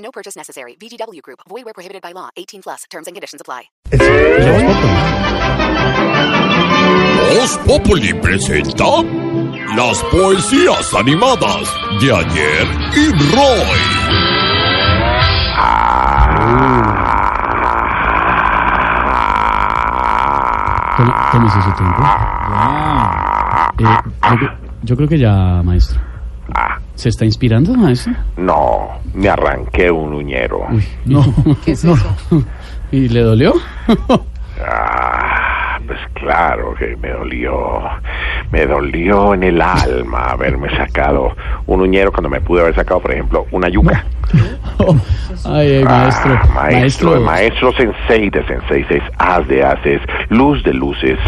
No purchase necessary. VGW Group. Void where prohibited by law. 18 plus. Terms and conditions apply. Voz Populi presenta las poesías animadas de ayer y Roy. Tómese su tiempo. Eh, yo, yo creo que ya, maestro. ¿Se está inspirando, maestro? No, me arranqué un uñero. Uy, no. ¿Qué es no. eso? ¿Y le dolió? Ah, pues claro que me dolió. Me dolió en el alma haberme sacado un uñero cuando me pude haber sacado, por ejemplo, una yuca. Ay, ay, maestro. Ah, maestro, maestro sensei de senseis, haz de haces, luz de luces,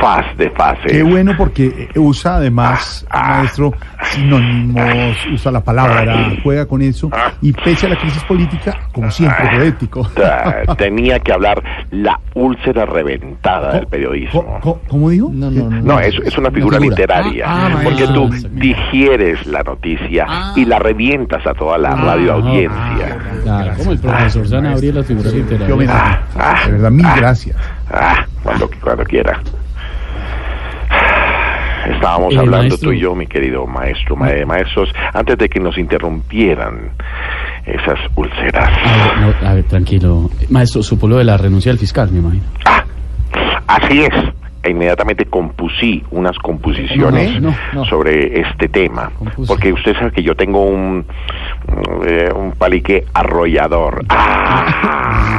faz de fases. Qué bueno porque usa además, Ah, maestro, sinónimos, usa la palabra, juega con eso y pese a la crisis política, como siempre, poético. Ah, Tenía que hablar la úlcera reventada del periodismo. ¿Cómo, cómo- dijo? No, no, no. No, es, es una figura figura. literaria, Ah, ah, porque tú digieres la noticia y la revientas a toda la radio audiencia. Claro, como el profesor Sanabria la figura literaria. Ah, De verdad, mil gracias. Ah, cuando, cuando quiera. Estábamos Eh, hablando maestro. tú y yo, mi querido maestro, ma- maestros, antes de que nos interrumpieran esas úlceras. A ver, no, a ver, tranquilo. Maestro, supo lo de la renuncia del fiscal, me imagino. Ah, así es. E inmediatamente compusí unas composiciones No, no, no. sobre este tema. Porque usted sabe que yo tengo un, eh, un palique arrollador.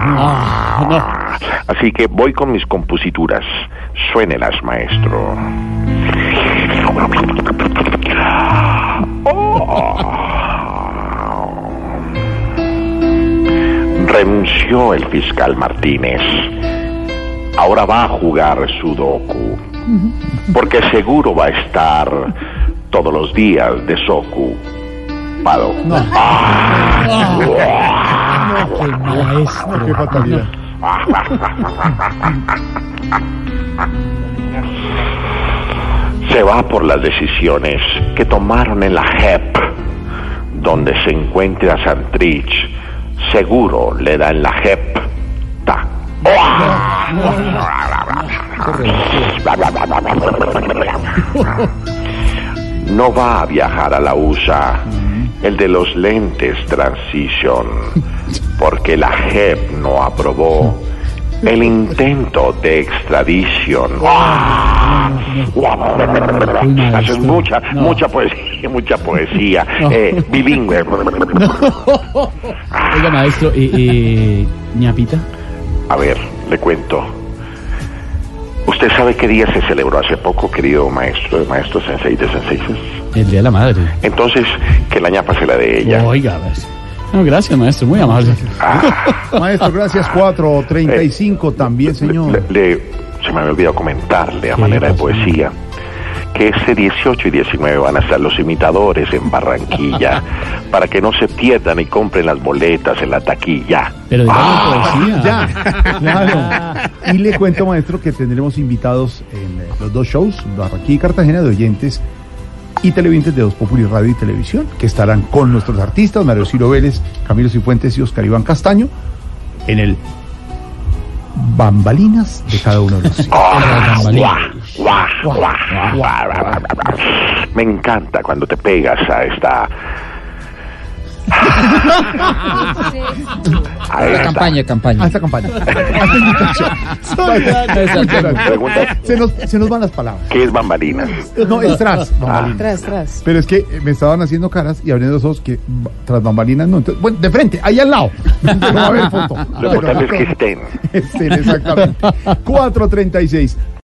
Ah. Así que voy con mis composituras. Suénelas, maestro. Renunció el fiscal Martínez. Ahora va a jugar Sudoku. Porque seguro va a estar todos los días de Soku. Pado. Qué fatalidad. se va por las decisiones que tomaron en la JEP, donde se encuentra Santrich. Seguro le da en la JEP. Ta. No va a viajar a la USA el de los lentes Transition, porque la JEP no aprobó el intento de extradición. Haces mucha, mucha poesía, mucha poesía. Eh, bilingüe. Oiga, maestro, eh, eh, ñapita. A ver, le cuento. ¿Usted sabe qué día se celebró hace poco, querido maestro, maestro sensei de senseises? El día de la madre. Entonces, que la ñapa se la de ella. Oiga. No, gracias, maestro, muy amable. Maestro, gracias. 435 también, señor. Le- le- se me había olvidado comentarle a ¿Qué manera de poesía que este 18 y 19 van a estar los imitadores en Barranquilla para que no se pierdan y compren las boletas en la taquilla. Pero dígame poesía. Ya, claro. Y le cuento, maestro, que tendremos invitados en los dos shows, Barranquilla y Cartagena, de oyentes y televidentes de Dos Populi Radio y Televisión, que estarán con nuestros artistas, Mario Ciro Vélez, Camilo Cifuentes y Oscar Iván Castaño, en el Bambalinas de cada uno de los. Me encanta cuando te pegas a esta. A esta. campaña, campaña. A esta campaña. A esta invitación. Pregunta, Se nos, se nos van las palabras. ¿qué es bambalinas? No, es tras bambalinas. Tras, tras. Pero es que eh, me estaban haciendo caras y abriendo los ojos que ba- tras bambalinas no. Entonces, bueno, de frente, ahí al lado. No va a haber foto. Lo importante es que estén. Estén, exactamente. 436.